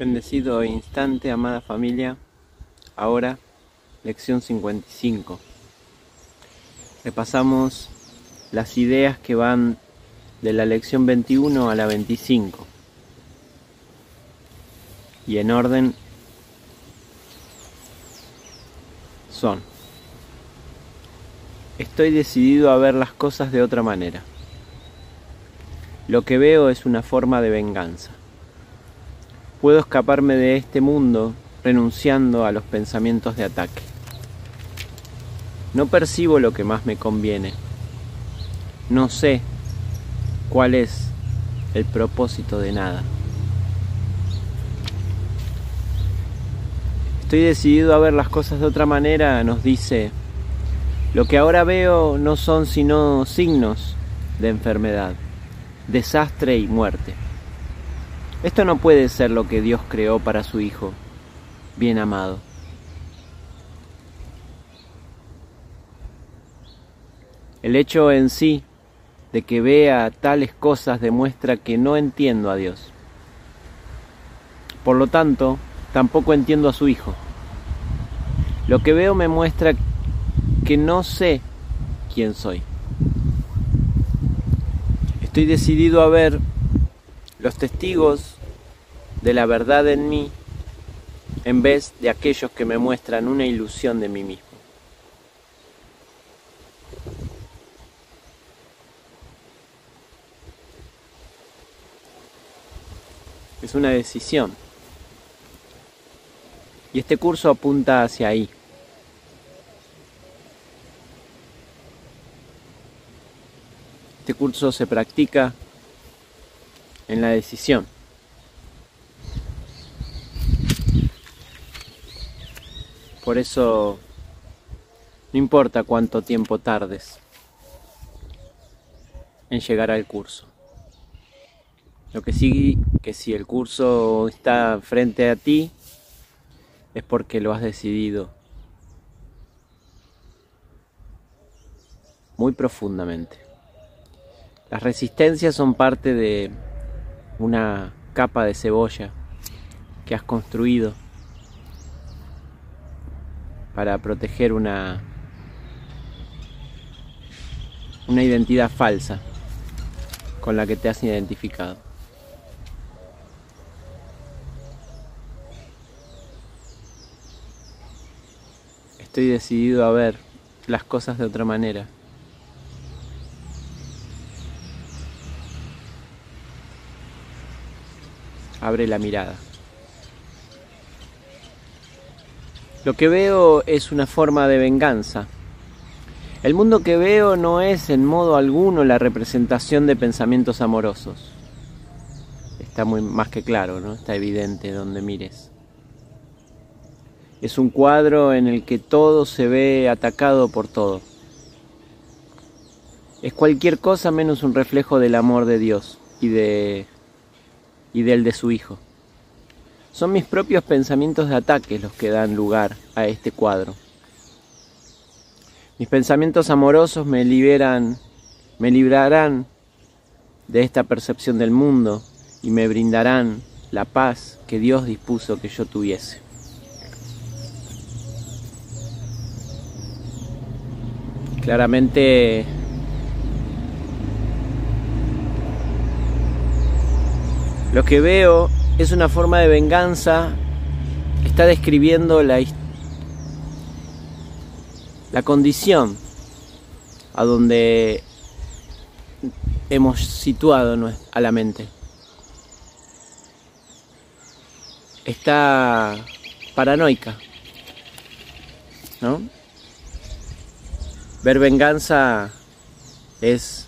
Bendecido instante, amada familia. Ahora, lección 55. Repasamos las ideas que van de la lección 21 a la 25. Y en orden son. Estoy decidido a ver las cosas de otra manera. Lo que veo es una forma de venganza. Puedo escaparme de este mundo renunciando a los pensamientos de ataque. No percibo lo que más me conviene. No sé cuál es el propósito de nada. Estoy decidido a ver las cosas de otra manera, nos dice, lo que ahora veo no son sino signos de enfermedad, desastre y muerte. Esto no puede ser lo que Dios creó para su Hijo, bien amado. El hecho en sí de que vea tales cosas demuestra que no entiendo a Dios. Por lo tanto, tampoco entiendo a su Hijo. Lo que veo me muestra que no sé quién soy. Estoy decidido a ver los testigos de la verdad en mí en vez de aquellos que me muestran una ilusión de mí mismo. Es una decisión. Y este curso apunta hacia ahí. Este curso se practica en la decisión. Por eso no importa cuánto tiempo tardes en llegar al curso. Lo que sí que si el curso está frente a ti es porque lo has decidido muy profundamente. Las resistencias son parte de una capa de cebolla que has construido para proteger una una identidad falsa con la que te has identificado. Estoy decidido a ver las cosas de otra manera. Abre la mirada. Lo que veo es una forma de venganza. El mundo que veo no es en modo alguno la representación de pensamientos amorosos. Está muy más que claro, ¿no? Está evidente donde mires. Es un cuadro en el que todo se ve atacado por todo. Es cualquier cosa menos un reflejo del amor de Dios y de y del de su hijo. Son mis propios pensamientos de ataque los que dan lugar a este cuadro. Mis pensamientos amorosos me liberan, me librarán de esta percepción del mundo y me brindarán la paz que Dios dispuso que yo tuviese. Claramente Lo que veo es una forma de venganza, está describiendo la, la condición a donde hemos situado a la mente. Está paranoica, ¿no? Ver venganza es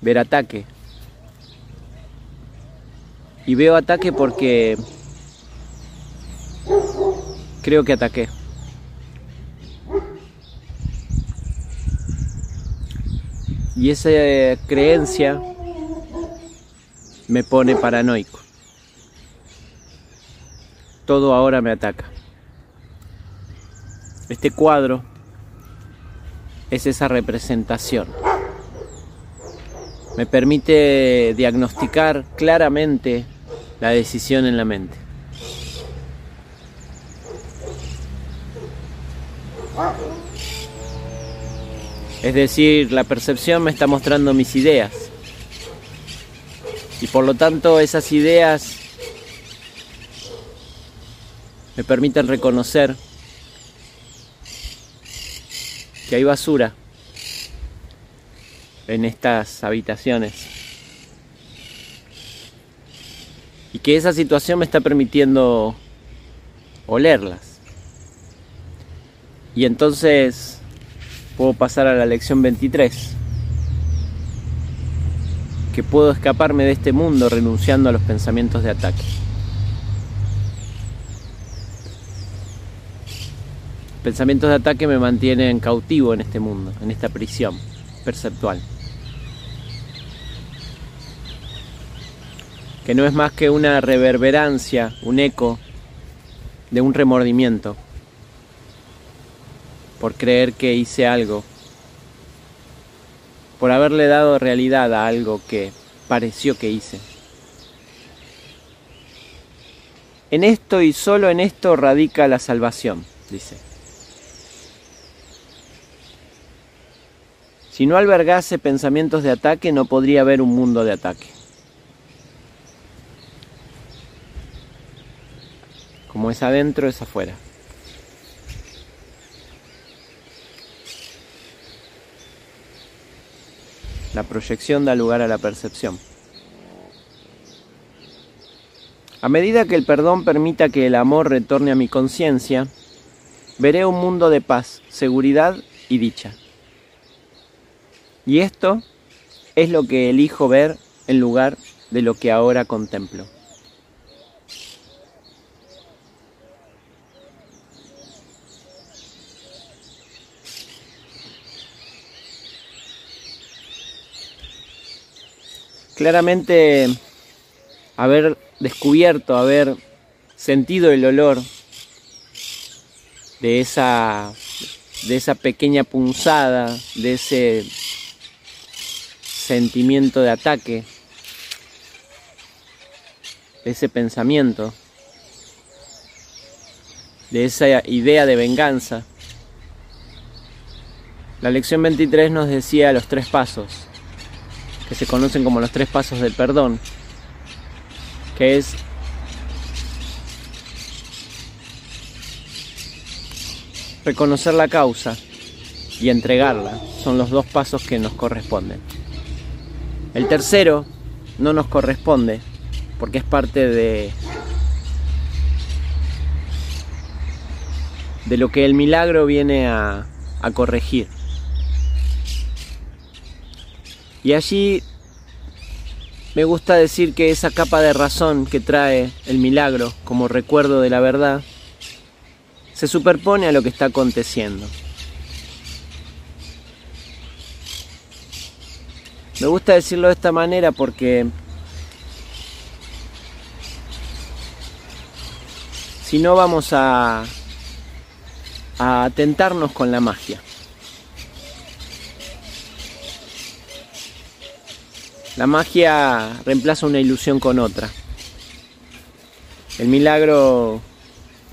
ver ataque. Y veo ataque porque creo que ataqué. Y esa creencia me pone paranoico. Todo ahora me ataca. Este cuadro es esa representación. Me permite diagnosticar claramente la decisión en la mente. Es decir, la percepción me está mostrando mis ideas. Y por lo tanto esas ideas me permiten reconocer que hay basura en estas habitaciones. Y que esa situación me está permitiendo olerlas. Y entonces puedo pasar a la lección 23. Que puedo escaparme de este mundo renunciando a los pensamientos de ataque. Pensamientos de ataque me mantienen cautivo en este mundo, en esta prisión perceptual. Que no es más que una reverberancia, un eco de un remordimiento por creer que hice algo, por haberle dado realidad a algo que pareció que hice. En esto y solo en esto radica la salvación, dice. Si no albergase pensamientos de ataque, no podría haber un mundo de ataque. Como es adentro, es afuera. La proyección da lugar a la percepción. A medida que el perdón permita que el amor retorne a mi conciencia, veré un mundo de paz, seguridad y dicha. Y esto es lo que elijo ver en lugar de lo que ahora contemplo. Claramente haber descubierto, haber sentido el olor de esa, de esa pequeña punzada, de ese sentimiento de ataque, de ese pensamiento, de esa idea de venganza. La lección 23 nos decía los tres pasos que se conocen como los tres pasos del perdón, que es reconocer la causa y entregarla. Son los dos pasos que nos corresponden. El tercero no nos corresponde porque es parte de de lo que el milagro viene a, a corregir. Y allí me gusta decir que esa capa de razón que trae el milagro como recuerdo de la verdad se superpone a lo que está aconteciendo. Me gusta decirlo de esta manera porque si no vamos a, a atentarnos con la magia. La magia reemplaza una ilusión con otra. El milagro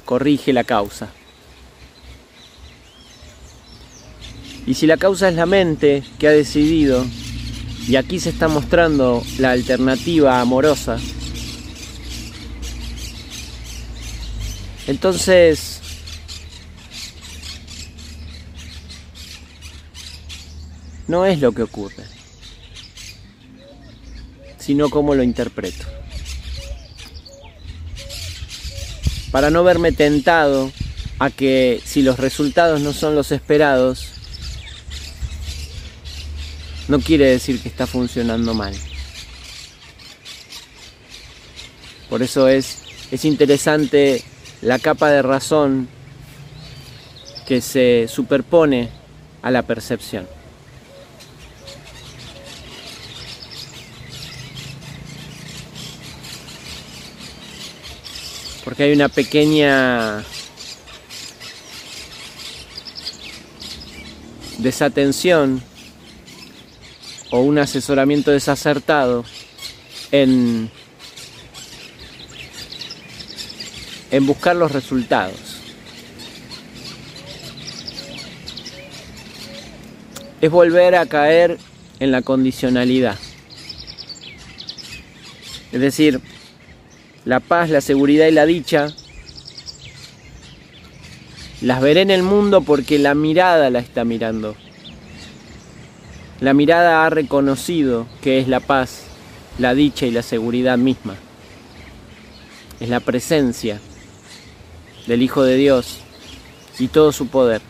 corrige la causa. Y si la causa es la mente que ha decidido, y aquí se está mostrando la alternativa amorosa, entonces no es lo que ocurre sino cómo lo interpreto. Para no verme tentado a que si los resultados no son los esperados, no quiere decir que está funcionando mal. Por eso es, es interesante la capa de razón que se superpone a la percepción. Porque hay una pequeña desatención o un asesoramiento desacertado en en buscar los resultados. Es volver a caer en la condicionalidad. Es decir, la paz, la seguridad y la dicha las veré en el mundo porque la mirada la está mirando. La mirada ha reconocido que es la paz, la dicha y la seguridad misma. Es la presencia del Hijo de Dios y todo su poder.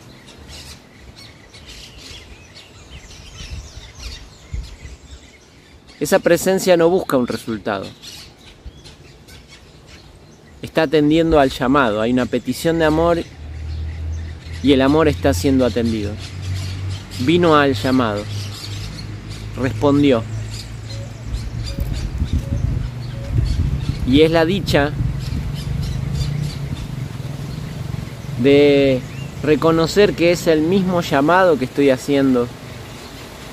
Esa presencia no busca un resultado. Está atendiendo al llamado. Hay una petición de amor y el amor está siendo atendido. Vino al llamado. Respondió. Y es la dicha de reconocer que es el mismo llamado que estoy haciendo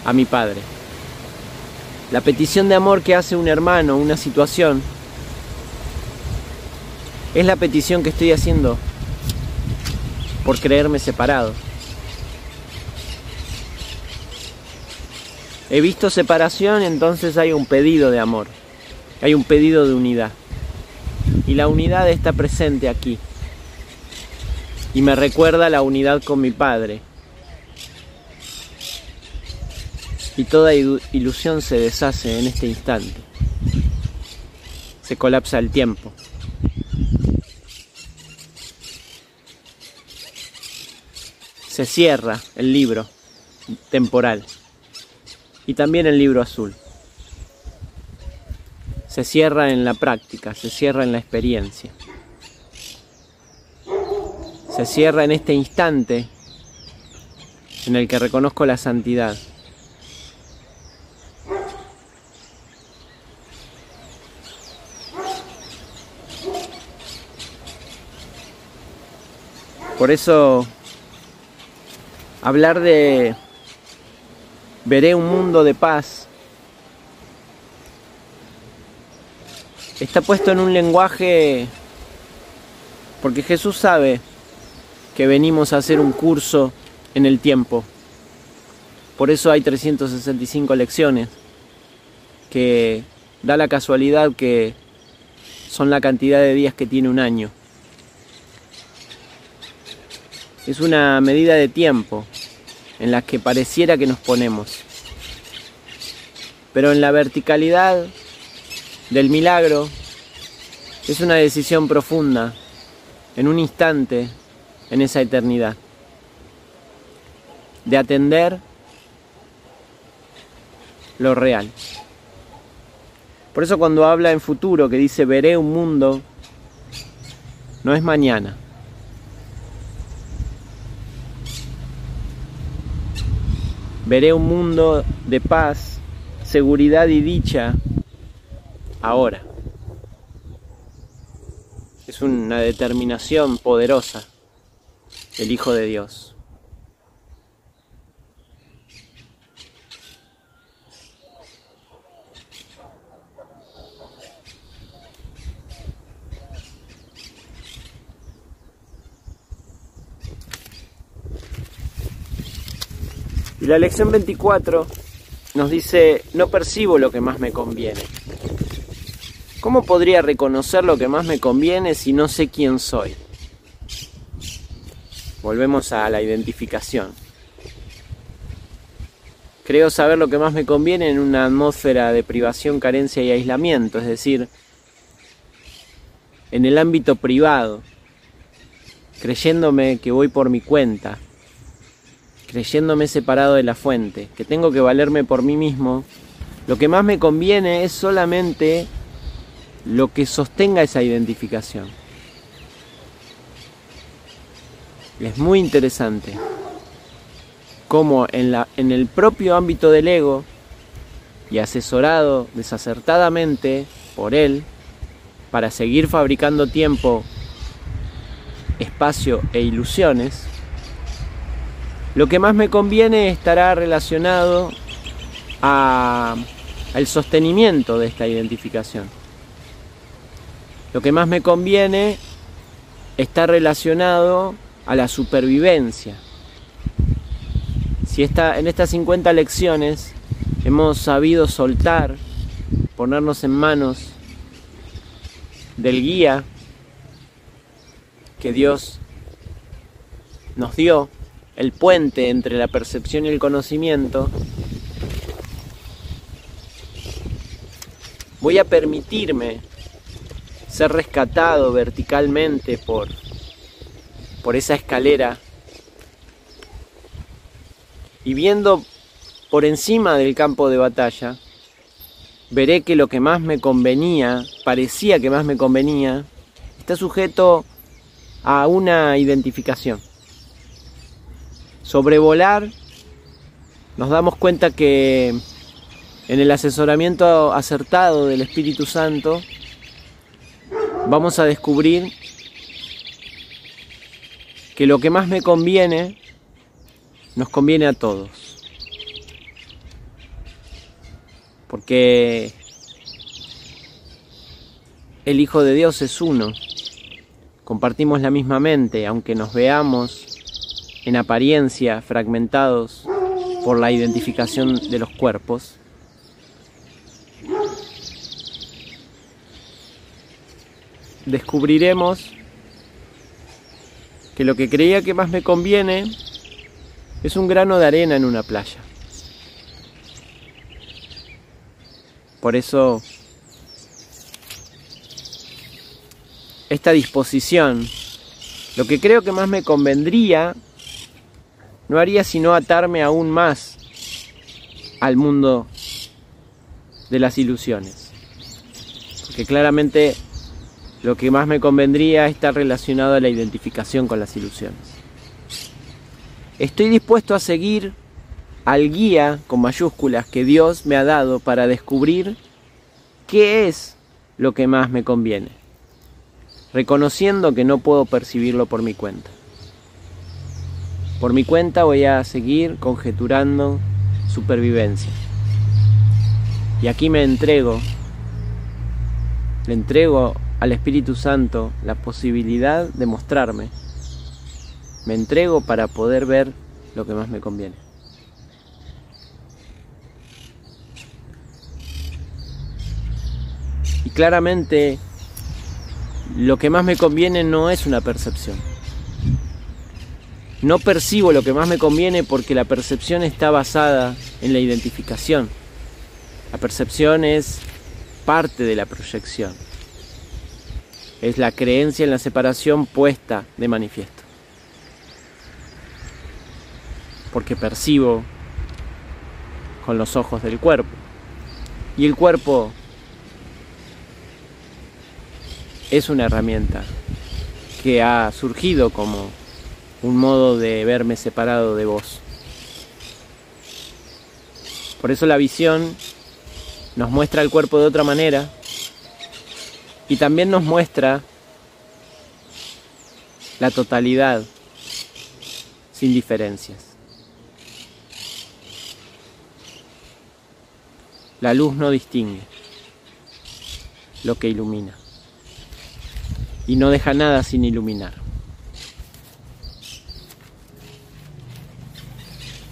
a mi Padre. La petición de amor que hace un hermano, una situación, es la petición que estoy haciendo por creerme separado. He visto separación, entonces hay un pedido de amor, hay un pedido de unidad. Y la unidad está presente aquí. Y me recuerda la unidad con mi Padre, y toda ilusión se deshace en este instante. Se colapsa el tiempo. Se cierra el libro temporal y también el libro azul. Se cierra en la práctica, se cierra en la experiencia. Se cierra en este instante en el que reconozco la santidad Por eso hablar de veré un mundo de paz está puesto en un lenguaje porque Jesús sabe que venimos a hacer un curso en el tiempo. Por eso hay 365 lecciones que da la casualidad que son la cantidad de días que tiene un año es una medida de tiempo en la que pareciera que nos ponemos. Pero en la verticalidad del milagro es una decisión profunda, en un instante, en esa eternidad, de atender lo real. Por eso cuando habla en futuro que dice veré un mundo, no es mañana. Veré un mundo de paz, seguridad y dicha ahora. Es una determinación poderosa del Hijo de Dios. Y la lección 24 nos dice, no percibo lo que más me conviene. ¿Cómo podría reconocer lo que más me conviene si no sé quién soy? Volvemos a la identificación. Creo saber lo que más me conviene en una atmósfera de privación, carencia y aislamiento, es decir, en el ámbito privado, creyéndome que voy por mi cuenta, creyéndome separado de la fuente, que tengo que valerme por mí mismo, lo que más me conviene es solamente lo que sostenga esa identificación. Es muy interesante cómo en, el propio ámbito del ego y asesorado desacertadamente por él para seguir fabricando tiempo, espacio e ilusiones, lo que más me conviene estará relacionado al sostenimiento de esta identificación. Lo que más me conviene está relacionado a la supervivencia. Si en estas 50 lecciones hemos sabido soltar, ponernos en manos del guía que Dios nos dio, el puente entre la percepción y el conocimiento, voy a permitirme ser rescatado verticalmente por, por esa escalera y viendo por encima del campo de batalla, veré que lo que más me convenía, parecía que más me convenía, está sujeto a una identificación. Sobrevolar, nos damos cuenta que en el asesoramiento acertado del Espíritu Santo vamos a descubrir que lo que más me conviene nos conviene a todos. Porque el Hijo de Dios es uno. Compartimos la misma mente, aunque nos veamos en apariencia fragmentados por la identificación de los cuerpos. Descubriremos que lo que creía que más me conviene es un grano de arena en una playa. Por eso esta disposición, lo que creo que más me convendría, no haría sino atarme aún más al mundo de las ilusiones. Porque claramente lo que más me convendría está relacionado a la identificación con las ilusiones. Estoy dispuesto a seguir al guía con mayúsculas que Dios me ha dado para descubrir qué es lo que más me conviene reconociendo que no puedo percibirlo por mi cuenta. Por mi cuenta voy a seguir conjeturando supervivencia. Y aquí me entrego, le entrego al Espíritu Santo la posibilidad de mostrarme. Me entrego para poder ver lo que más me conviene. Y claramente lo que más me conviene no es una percepción. No percibo lo que más me conviene porque la percepción está basada en la identificación. La percepción es parte de la proyección. Es la creencia en la separación puesta de manifiesto. Porque percibo con los ojos del cuerpo. Y el cuerpo es una herramienta que ha surgido como un modo de verme separado de vos. Por eso la visión nos muestra el cuerpo de otra manera y también nos muestra la totalidad sin diferencias. La luz no distingue lo que ilumina y no deja nada sin iluminar.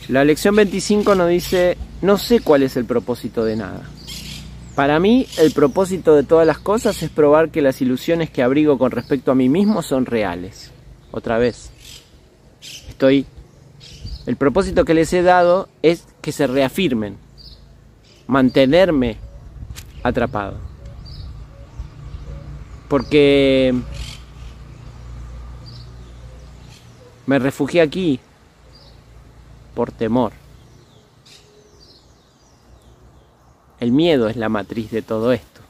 La lección 25 nos dice, no sé cuál es el propósito de nada. Para mí, el propósito de todas las cosas es probar que las ilusiones que abrigo con respecto a mí mismo son reales. Otra vez, estoy... El propósito que les he dado es que se reafirmen, mantenerme atrapado porque me refugié aquí por temor. El miedo es la matriz de todo esto.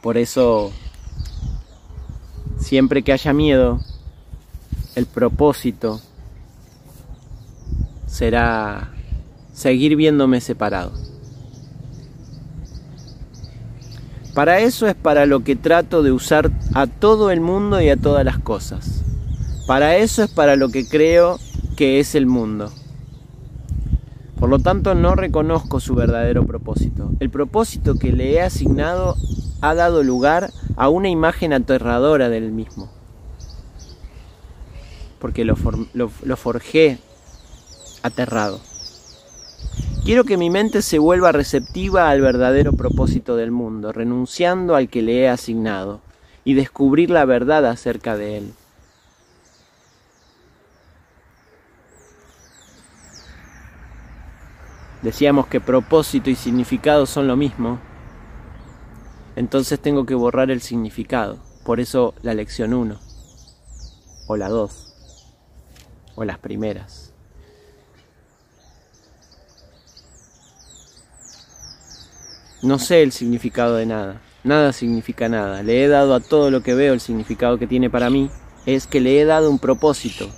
Por eso, siempre que haya miedo, el propósito será seguir viéndome separado. Para eso es para lo que trato de usar a todo el mundo y a todas las cosas. Para eso es para lo que creo que es el mundo. Por lo tanto, no reconozco su verdadero propósito. El propósito que le he asignado ha dado lugar a una imagen aterradora del mismo. porque lo, lo forjé aterrado. Quiero que mi mente se vuelva receptiva al verdadero propósito del mundo, renunciando al que le he asignado, y descubrir la verdad acerca de él. Decíamos que propósito y significado son lo mismo, entonces tengo que borrar el significado. Por eso la lección 1, o la 2, o las primeras. No sé el significado de nada. Nada significa nada. Le he dado a todo lo que veo el significado que tiene para mí. Es que le he dado un propósito.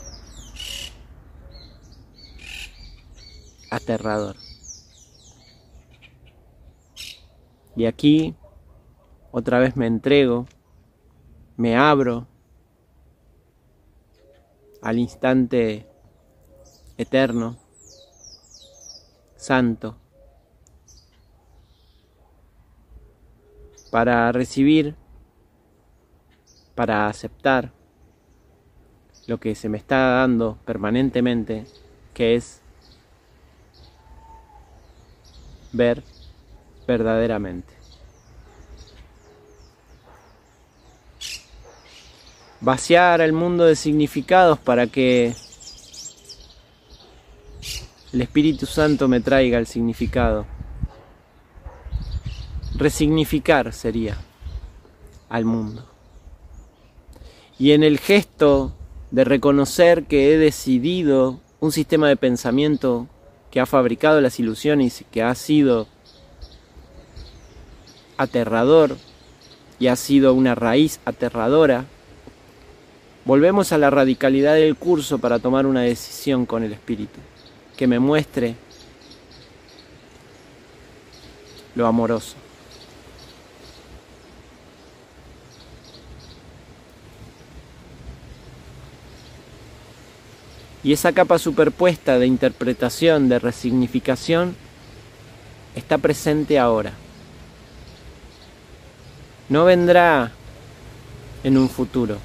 Aterrador. Y aquí otra vez me entrego, me abro al instante eterno, santo, para recibir, para aceptar lo que se me está dando permanentemente, que es ver verdaderamente. Vaciar el mundo de significados para que el Espíritu Santo me traiga el significado resignificar sería al mundo. Y en el gesto de reconocer que he decidido un sistema de pensamiento que ha fabricado las ilusiones que ha sido aterrador y ha sido una raíz aterradora, volvemos a la radicalidad del curso para tomar una decisión con el espíritu, que me muestre lo amoroso. Y esa capa superpuesta de interpretación, de resignificación, está presente ahora. No vendrá en un futuro.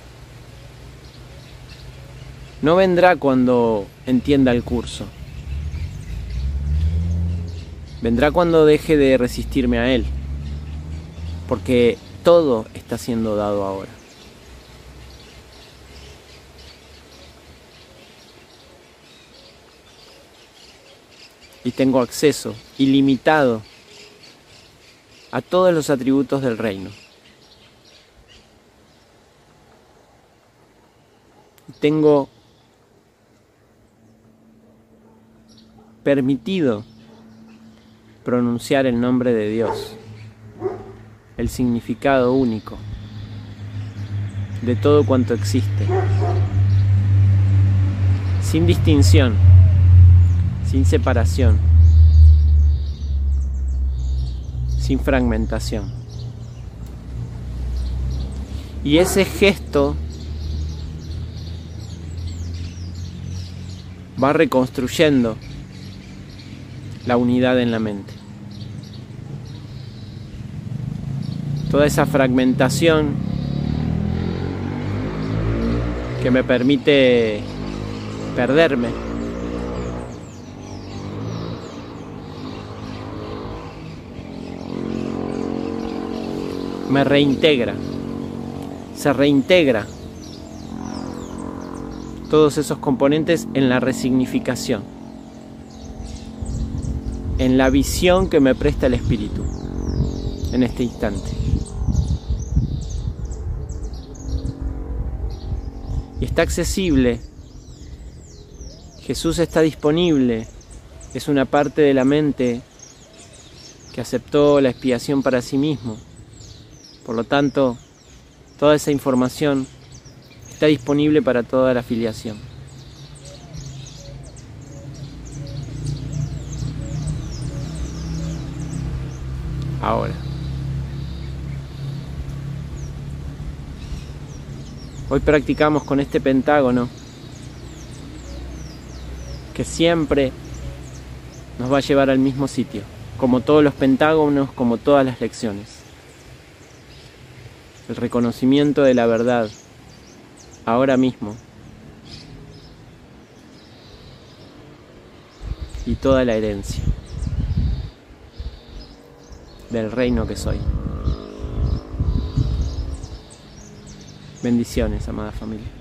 No vendrá cuando entienda el curso. Vendrá cuando deje de resistirme a él. Porque todo está siendo dado ahora. y tengo acceso ilimitado a todos los atributos del reino. Tengo permitido pronunciar el nombre de Dios, el significado único de todo cuanto existe, sin distinción sin separación, sin fragmentación. Y ese gesto va reconstruyendo la unidad en la mente. Toda esa fragmentación que me permite perderme me reintegra, se reintegra todos esos componentes en la resignificación, en la visión que me presta el Espíritu en este instante. Y está accesible, Jesús está disponible, es una parte de la mente que aceptó la expiación para sí mismo. Por lo tanto, toda esa información está disponible para toda la afiliación. Ahora. Hoy practicamos con este pentágono que siempre nos va a llevar al mismo sitio, como todos los pentágonos, como todas las lecciones el reconocimiento de la verdad, ahora mismo. Y toda la herencia del reino que soy. Bendiciones, amada familia.